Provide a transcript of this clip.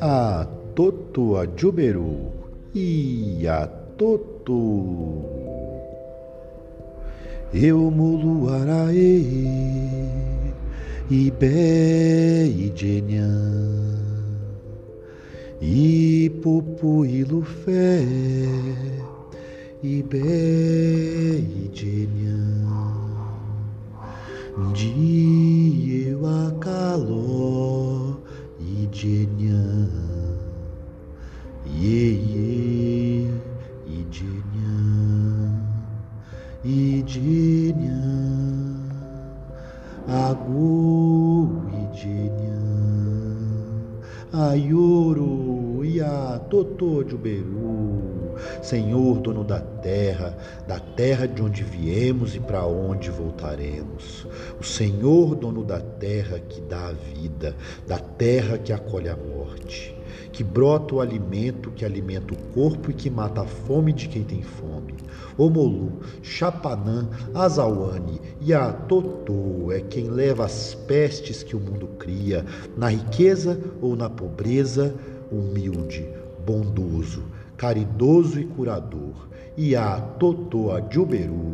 A Toto a Juberu e a Toto. Eu mulu arae Ibe e Ipupu ilufé Ibe e Di eu acaló e Jenyan Ye ye e Jenyan E Jenyan Agu e Jenyan Ayoro e a Totô de Uberu Senhor, dono da terra, da terra de onde viemos e para onde voltaremos. O Senhor, dono da terra que dá a vida, da terra que acolhe a morte, que brota o alimento que alimenta o corpo e que mata a fome de quem tem fome. Omolu, Chapanã, Azawane e a Totô é quem leva as pestes que o mundo cria, na riqueza ou na pobreza, humilde, bondoso caridoso e curador, e a Totô Juberu.